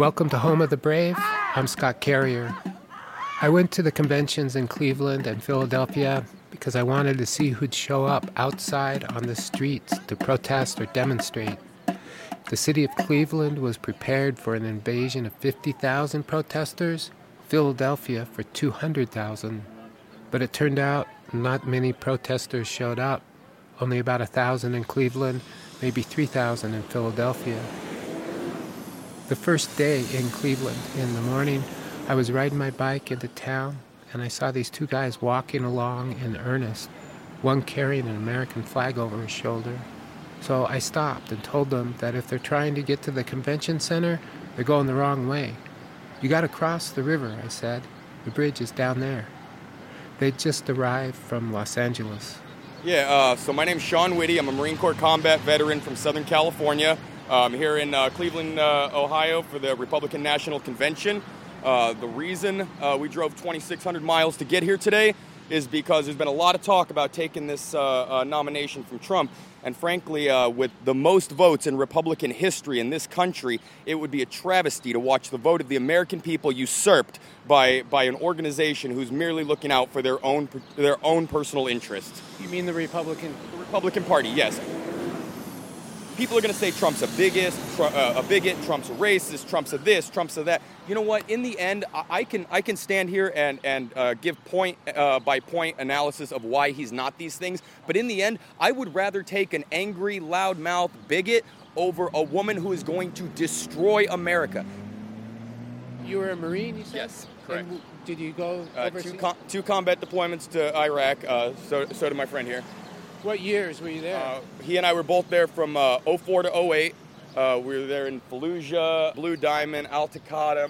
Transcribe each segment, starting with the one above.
Welcome to Home of the Brave. I'm Scott Carrier. I went to the conventions in Cleveland and Philadelphia because I wanted to see who'd show up outside on the streets to protest or demonstrate. The city of Cleveland was prepared for an invasion of 50,000 protesters, Philadelphia for 200,000. But it turned out not many protesters showed up. Only about a thousand in Cleveland, maybe 3,000 in Philadelphia. The first day in Cleveland, in the morning, I was riding my bike into town and I saw these two guys walking along in earnest, one carrying an American flag over his shoulder. So I stopped and told them that if they're trying to get to the convention center, they're going the wrong way. You got to cross the river, I said. The bridge is down there. They'd just arrived from Los Angeles. Yeah, uh, so my name's Sean Whitty. I'm a Marine Corps combat veteran from Southern California. I'm here in uh, Cleveland, uh, Ohio for the Republican National Convention. Uh, the reason uh, we drove 2,600 miles to get here today is because there's been a lot of talk about taking this uh, uh nomination from Trump. And frankly, uh, with the most votes in Republican history in this country, it would be a travesty to watch the vote of the American people usurped by, by an organization who's merely looking out for their own, their own personal interests. You mean the Republican? The Republican Party, yes people are going to say Trump's a bigot, tr- uh, a bigot, Trump's a racist, Trump's a this, Trump's a that. You know what? In the end, I can I can stand here and and uh, give point uh, by point analysis of why he's not these things. But in the end, I would rather take an angry, loudmouth bigot over a woman who is going to destroy America. You were a Marine, you said? Yes, correct. And did you go uh, overseas? Two, com- two, combat deployments to Iraq. Uh, so so did my friend here. What years were you there? Uh, he and I were both there from uh, 04 to 08. Uh, we were there in Fallujah, Blue Diamond, Al uh,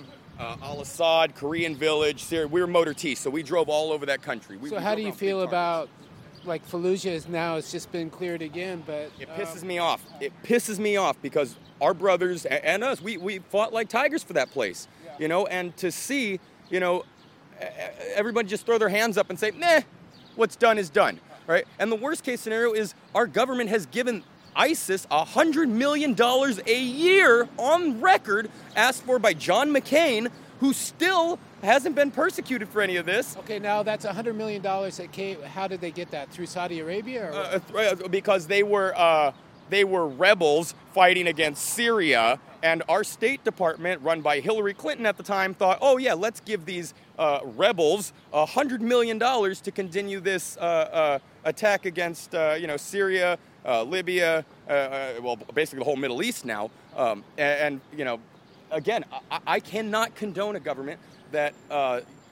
Al Asad, Korean Village, Syria. We were motor T, so we drove all over that country. We, so, we how do you feel about like Fallujah is now? It's just been cleared again, but it pisses um, me off. It pisses me off because our brothers and us, we, we fought like tigers for that place, yeah. you know. And to see, you know, everybody just throw their hands up and say, "Nah, what's done is done." Right? And the worst case scenario is our government has given ISIS $100 million a year on record, asked for by John McCain, who still hasn't been persecuted for any of this. Okay, now that's $100 million that came. How did they get that? Through Saudi Arabia? Uh, uh, because they were. Uh, they were rebels fighting against Syria, and our State Department, run by Hillary Clinton at the time, thought, oh, yeah, let's give these uh, rebels $100 million to continue this uh, uh, attack against uh, you know Syria, uh, Libya, uh, well basically the whole Middle East now. Um, and, and, you know, again, I, I, cannot condone a government that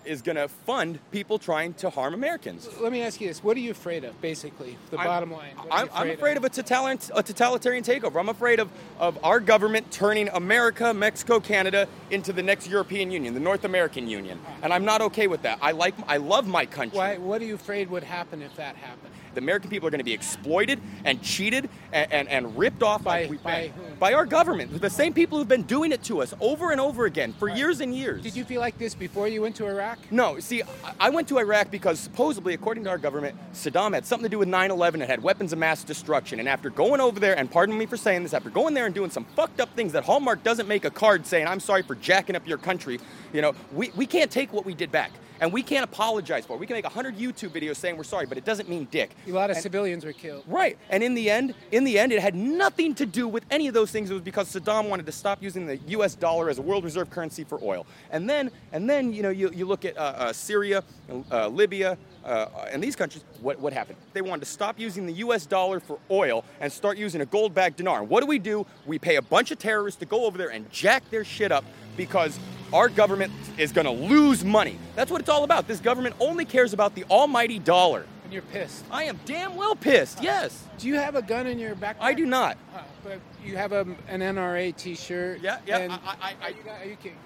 is going to fund people trying to harm Americans. Let me ask you this: What are you afraid of, basically? The I'm, bottom line. I'm, afraid, I'm afraid of, of a, totalitarian, a totalitarian takeover. I'm afraid of, of our government turning America, Mexico, Canada into the next European Union, the North American Union, and I'm not okay with that. I like, I love my country. Why? What are you afraid would happen if that happened? The American people are going to be exploited and cheated and, and, and ripped off by, like by, by, our government. The same people who've been doing it to us over and over again for right. years and years. Did you feel like this before you went to Iraq? No. See, I went to Iraq because supposedly, according to our government, Saddam had something to do with 9 11 and had weapons of mass destruction. And after going over there, and pardon me for saying this, after going there and doing some fucked up things that Hallmark doesn't make a card saying, I'm sorry for jacking up your country, you know, we, we can't take what we did back. And we can't apologize for it. We can make 100 YouTube videos saying we're sorry, but it doesn't mean dick. A lot of and, civilians were killed. Right. And in the end, in the end, it had nothing to do with any of those things. It was because Saddam wanted to stop using the U.S. dollar as a world reserve currency for oil. And then, and then, you know, you, you look at uh, uh, Syria, uh, Libya, uh, and these countries, what, what happened? They wanted to stop using the US dollar for oil and start using a gold backed dinar. And What do we do? We pay a bunch of terrorists to go over there and jack their shit up because our government is going to lose money. That's what it's all about. This government only cares about the almighty dollar. And you're pissed. I am damn well pissed, yes. Do you have a gun in your backpack? I do not. Uh, but you have a, an NRA t shirt. Yeah, yeah. And I, I, I, are, you, are you, carrying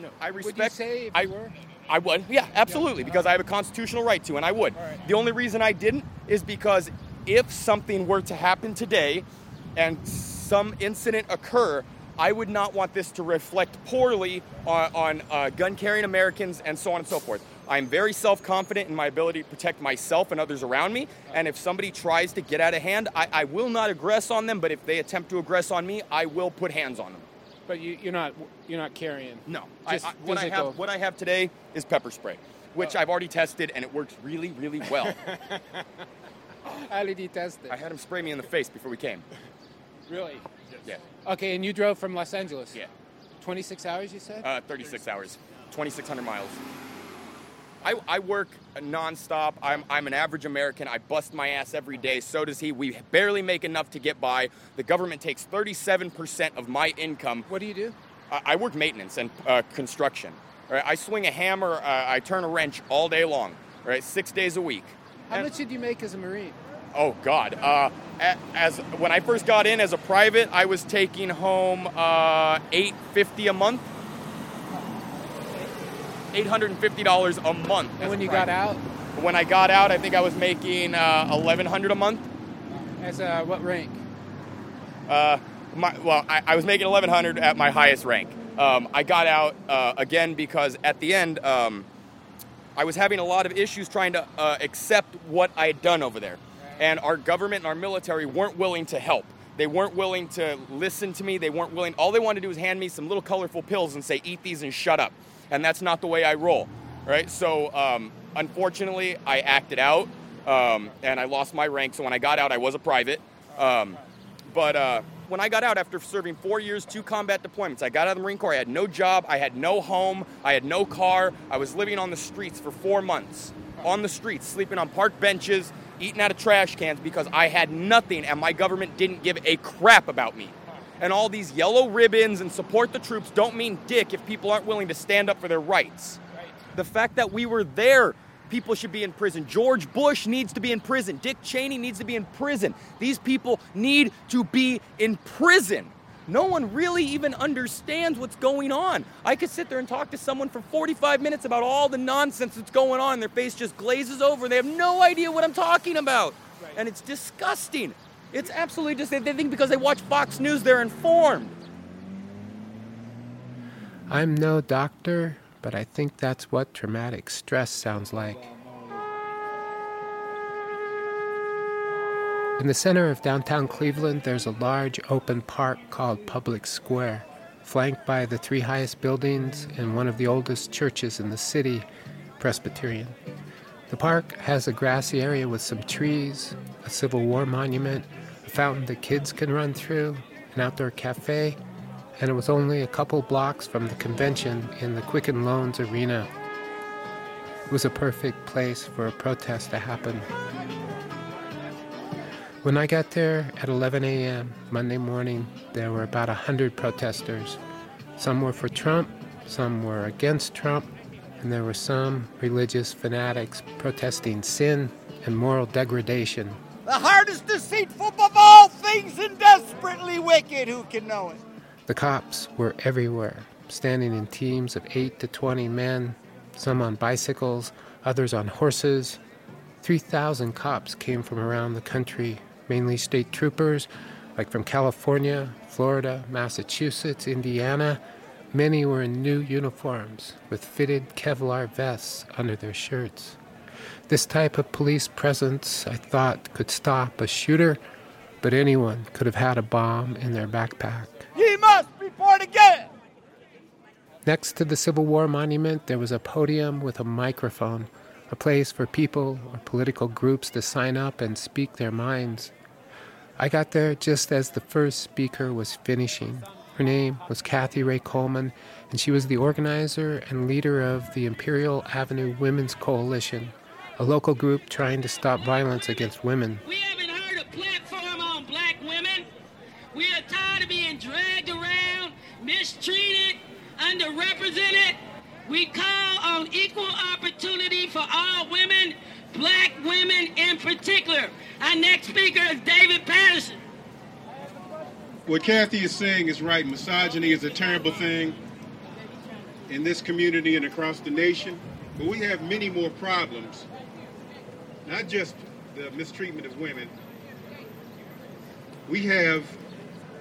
No, I respect. Would you say if I, you were? I would, yeah, absolutely, yeah. because I have a constitutional right to, and I would. Right. The only reason I didn't is because if something were to happen today and some incident occur, I would not want this to reflect poorly on, on uh, gun carrying Americans and so on and so forth. I'm very self confident in my ability to protect myself and others around me. And if somebody tries to get out of hand, I, I will not aggress on them, but if they attempt to aggress on me, I will put hands on them. But you, you're not you're not carrying. No, I, I, what I have what I have today is pepper spray, which I've already tested and it works really really well. How did you test it? I had him spray me in the face before we came. Really? Yeah, Okay, and you drove from Los Angeles. yeah, 26 hours, you said? uh, 36 hours, 2,600 miles. I, I work nonstop. I'm, I'm an average American. I bust my ass every day. So does he. We barely make enough to get by. The government takes 37% of my income. what do you do? I I work maintenance and uh, construction. Right? I swing a hammer, uh, I turn a wrench all day long, right? six days a week. How And- much did you make as a Marine? Oh God! Uh, as when I first got in as a private, I was taking home uh, eight fifty a month. Eight hundred and fifty dollars a month. And when you got out, When I got out, I think I was making uh, eleven hundred a month. as a what rank? Uh, my, well, I, I was making 1100 at my highest rank. Um, I got out uh, again because at the end, um, I was having a lot of issues trying to uh, accept what I had done over there. And our government and our military weren't willing to help. They weren't willing to listen to me. They weren't willing. All they wanted to do was hand me some little colorful pills and say, eat these and shut up. And that's not the way I roll. Right? So, um, unfortunately, I acted out um, and I lost my rank. So, when I got out, I was a private. Um, but uh, when I got out after serving four years, two combat deployments, I got out of the Marine Corps. I had no job, I had no home, I had no car. I was living on the streets for four months. On the streets, sleeping on park benches, eating out of trash cans because I had nothing and my government didn't give a crap about me. And all these yellow ribbons and support the troops don't mean dick if people aren't willing to stand up for their rights. The fact that we were there, people should be in prison. George Bush needs to be in prison. Dick Cheney needs to be in prison. These people need to be in prison. No one really even understands what's going on. I could sit there and talk to someone for 45 minutes about all the nonsense that's going on, and their face just glazes over. They have no idea what I'm talking about. And it's disgusting. It's absolutely just, they think because they watch Fox News, they're informed. I'm no doctor, but I think that's what traumatic stress sounds like. In the center of downtown Cleveland, there's a large open park called Public Square, flanked by the three highest buildings and one of the oldest churches in the city, Presbyterian. The park has a grassy area with some trees, a Civil War monument, a fountain that kids can run through, an outdoor cafe, and it was only a couple blocks from the convention in the Quicken Loans Arena. It was a perfect place for a protest to happen. When I got there at 11 a.m. Monday morning, there were about 100 protesters. Some were for Trump, some were against Trump, and there were some religious fanatics protesting sin and moral degradation. The heart is deceitful above all things and desperately wicked. Who can know it? The cops were everywhere, standing in teams of 8 to 20 men, some on bicycles, others on horses. 3,000 cops came from around the country, mainly state troopers, like from California, Florida, Massachusetts, Indiana. Many were in new uniforms with fitted Kevlar vests under their shirts. This type of police presence, I thought, could stop a shooter, but anyone could have had a bomb in their backpack. Ye must be born again. Next to the Civil War monument, there was a podium with a microphone, a place for people or political groups to sign up and speak their minds. I got there just as the first speaker was finishing. Her name was Kathy Wray Coleman, and she was the organizer and leader of the Imperial Avenue Women's Coalition, a local group trying to stop violence against women. We haven't heard a platform on black women. We are tired of being dragged around, mistreated, underrepresented. We call on equal opportunity for all women, black women in particular. Our next speaker is David Patterson. What Kathy is saying is right. Misogyny is a terrible thing in this community and across the nation. But we have many more problems. Not just the mistreatment of women. We have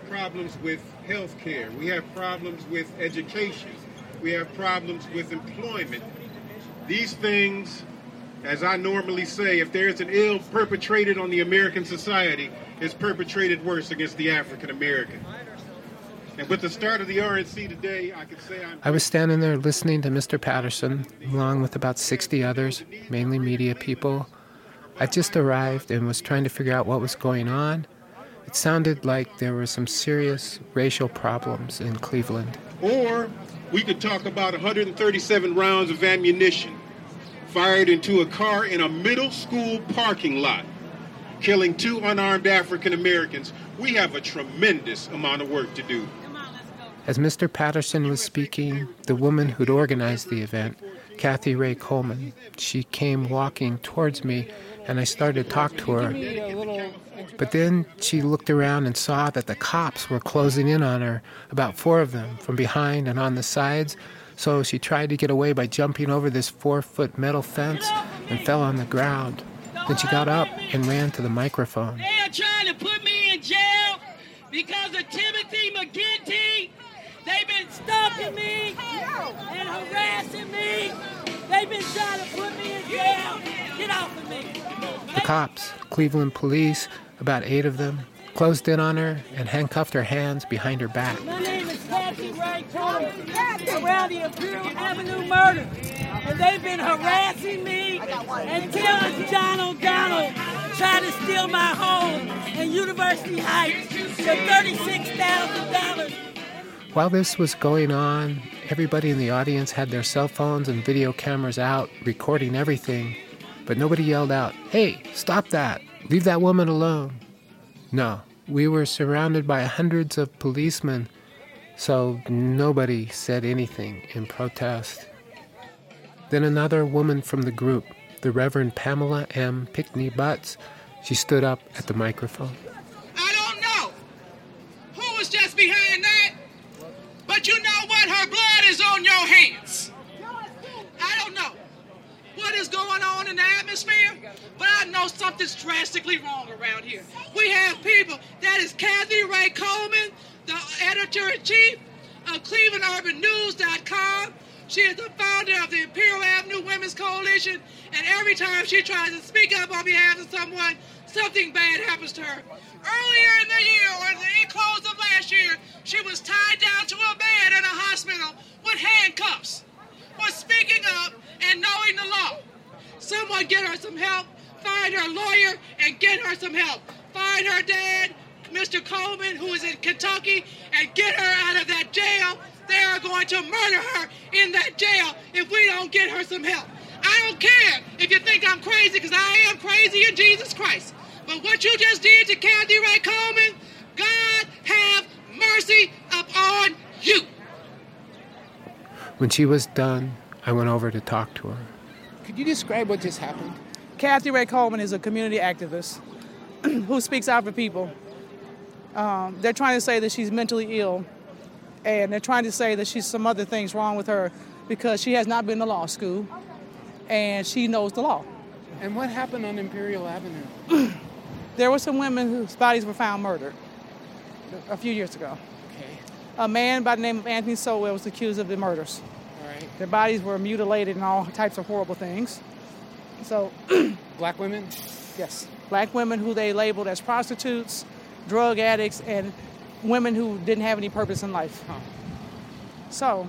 problems with health care. We have problems with education. We have problems with employment. These things, as I normally say, if there's an ill perpetrated on the American society, it's perpetrated worse against the African American. And with the start of the RNC today, I can say I'm. I was standing there listening to Mr. Patterson, along with about 60 others, mainly media people. I just arrived and was trying to figure out what was going on. It sounded like there were some serious racial problems in Cleveland. Or we could talk about 137 rounds of ammunition fired into a car in a middle school parking lot, killing two unarmed African Americans. We have a tremendous amount of work to do. As Mr. Patterson was speaking, the woman who'd organized the event, Kathy Wray Coleman, she came walking towards me and I started to talk to her. But then she looked around and saw that the cops were closing in on her, about four of them, from behind and on the sides. So she tried to get away by jumping over this four foot metal fence and fell on the ground. Then she got up and ran to the microphone. They are trying to put me in jail because of Timothy McGinty. They've been stalking me and harassing me. They've been trying to put me in jail. Get off of me. The cops, Cleveland police, about eight of them, closed in on her and handcuffed her hands behind her back. Ray around the Imperial Avenue murder. And they've been harassing me John O'Donnell to steal my home in University Heights for $36,000. While this was going on, everybody in the audience had their cell phones and video cameras out, recording everything, but nobody yelled out, Hey, stop that! Leave that woman alone! No, we were surrounded by hundreds of policemen, so nobody said anything in protest. Then another woman from the group, the Reverend Pamela M. Pinkney Butts, she stood up at the microphone. I don't know who was just behind that, but you know what? Her blood is on your hands. I don't know what is going on in the atmosphere, but I know something's drastically wrong around here. We have people, that is Kathy Wray Coleman, the editor in chief of ClevelandUrbanNews.com. She is the founder of the Imperial Avenue Women's Coalition, and every time she tries to speak up on behalf of someone, something bad happens to her. Earlier in the year, or the close of last year, she was tied down to a bed in a hospital with handcuffs for speaking up and knowing the law. Someone get her some help, find her lawyer, and get her some help. Find her dad, Mr. Coleman, who is in Kentucky, and get her out of that jail. They are going to murder her in that jail if we don't get her some help. I don't care if you think I'm crazy, because I am crazy in Jesus Christ. But what you just did to Kathy Wray Coleman, God have mercy upon you. When she was done, I went over to talk to her. Could you describe what just happened? Kathy Wray Coleman is a community activist who speaks out for people. Um, they're trying to say that she's mentally ill, and they're trying to say that she's some other things wrong with her because she has not been to law school and she knows the law. And what happened on Imperial Avenue? There were some women whose bodies were found murdered a few years ago. Okay, A man by the name of Anthony Sowell was accused of the murders. all right. Their bodies were mutilated and all types of horrible things. So, Black women? yes, black women who they labeled as prostitutes, drug addicts, and women who didn't have any purpose in life. Huh. So,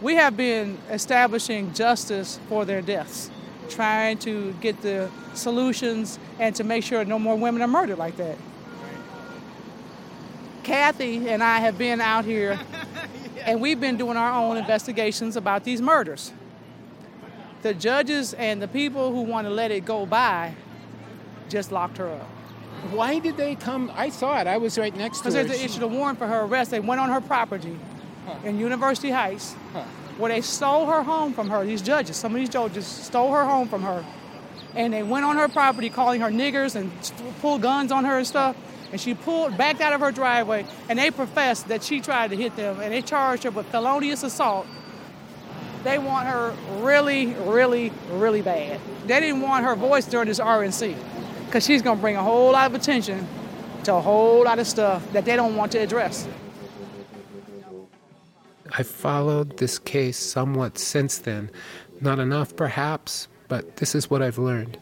we have been establishing justice for their deaths, trying to get the solutions and to make sure no more women are murdered like that. Kathy and I have been out here and we've been doing our own investigations about these murders. The judges and the people who want to let it go by just locked her up. Why did they come? I saw it. I was right next to Because her. there's an She- issued a warrant for her arrest. They went on her property in University Heights where they stole her home from her. These judges, some of these judges stole her home from her. And they went on her property calling her niggers and pulled guns on her and stuff. And she pulled, backed out of her driveway, and they professed that she tried to hit them, and they charged her with felonious assault. They want her really, really, really bad. They didn't want her voice during this RNC because she's going to bring a whole lot of attention to a whole lot of stuff that they don't want to address. I followed this case somewhat since then. Not enough, perhaps, but this is what I've learned.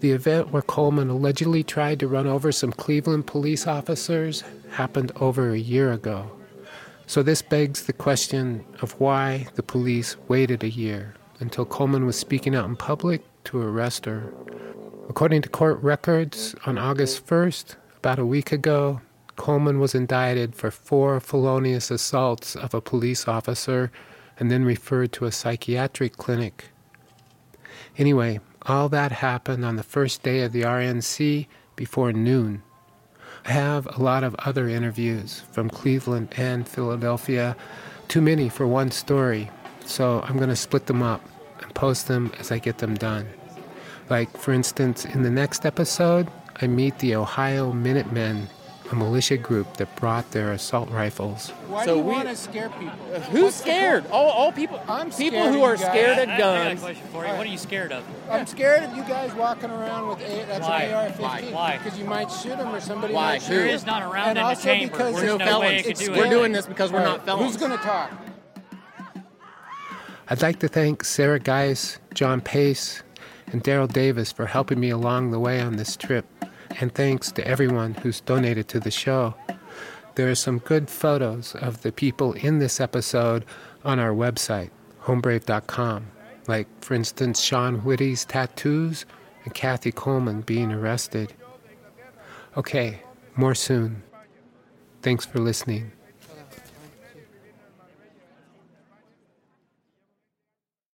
The event where Coleman allegedly tried to run over some Cleveland police officers happened over a year ago. So this begs the question of why the police waited a year until Coleman was speaking out in public to arrest her. According to court records, on August 1st, about a week ago, Coleman was indicted for four felonious assaults of a police officer and then referred to a psychiatric clinic. Anyway, all that happened on the first day of the RNC before noon. I have a lot of other interviews from Cleveland and Philadelphia, too many for one story, so I'm going to split them up and post them as I get them done. Like, for instance, in the next episode, I meet the Ohio Minutemen a militia group that brought their assault rifles. Why So do you we- want to scare people? Uh, Who's What's scared? All, all people. I'm scared people who are guys. scared I- of I, I got a question for you. What are you scared of? I'm scared of you guys walking around with a, that's Why? an AR-15 Why? because you might shoot them or somebody Why? might shoot Who? There them. is not around and in the chamber. because We're no no felons. it do we're doing this because we're All not felons. Who's going to talk? I'd like to thank Sarah Geis, John Pace, and Daryl Davis for helping me along the way on this trip, and thanks to everyone who's donated to the show. There are some good photos of the people in this episode on our website, homebrave.com, like, for instance, Sean Whitty's tattoos and Kathy Coleman being arrested. Okay, more soon. Thanks for listening.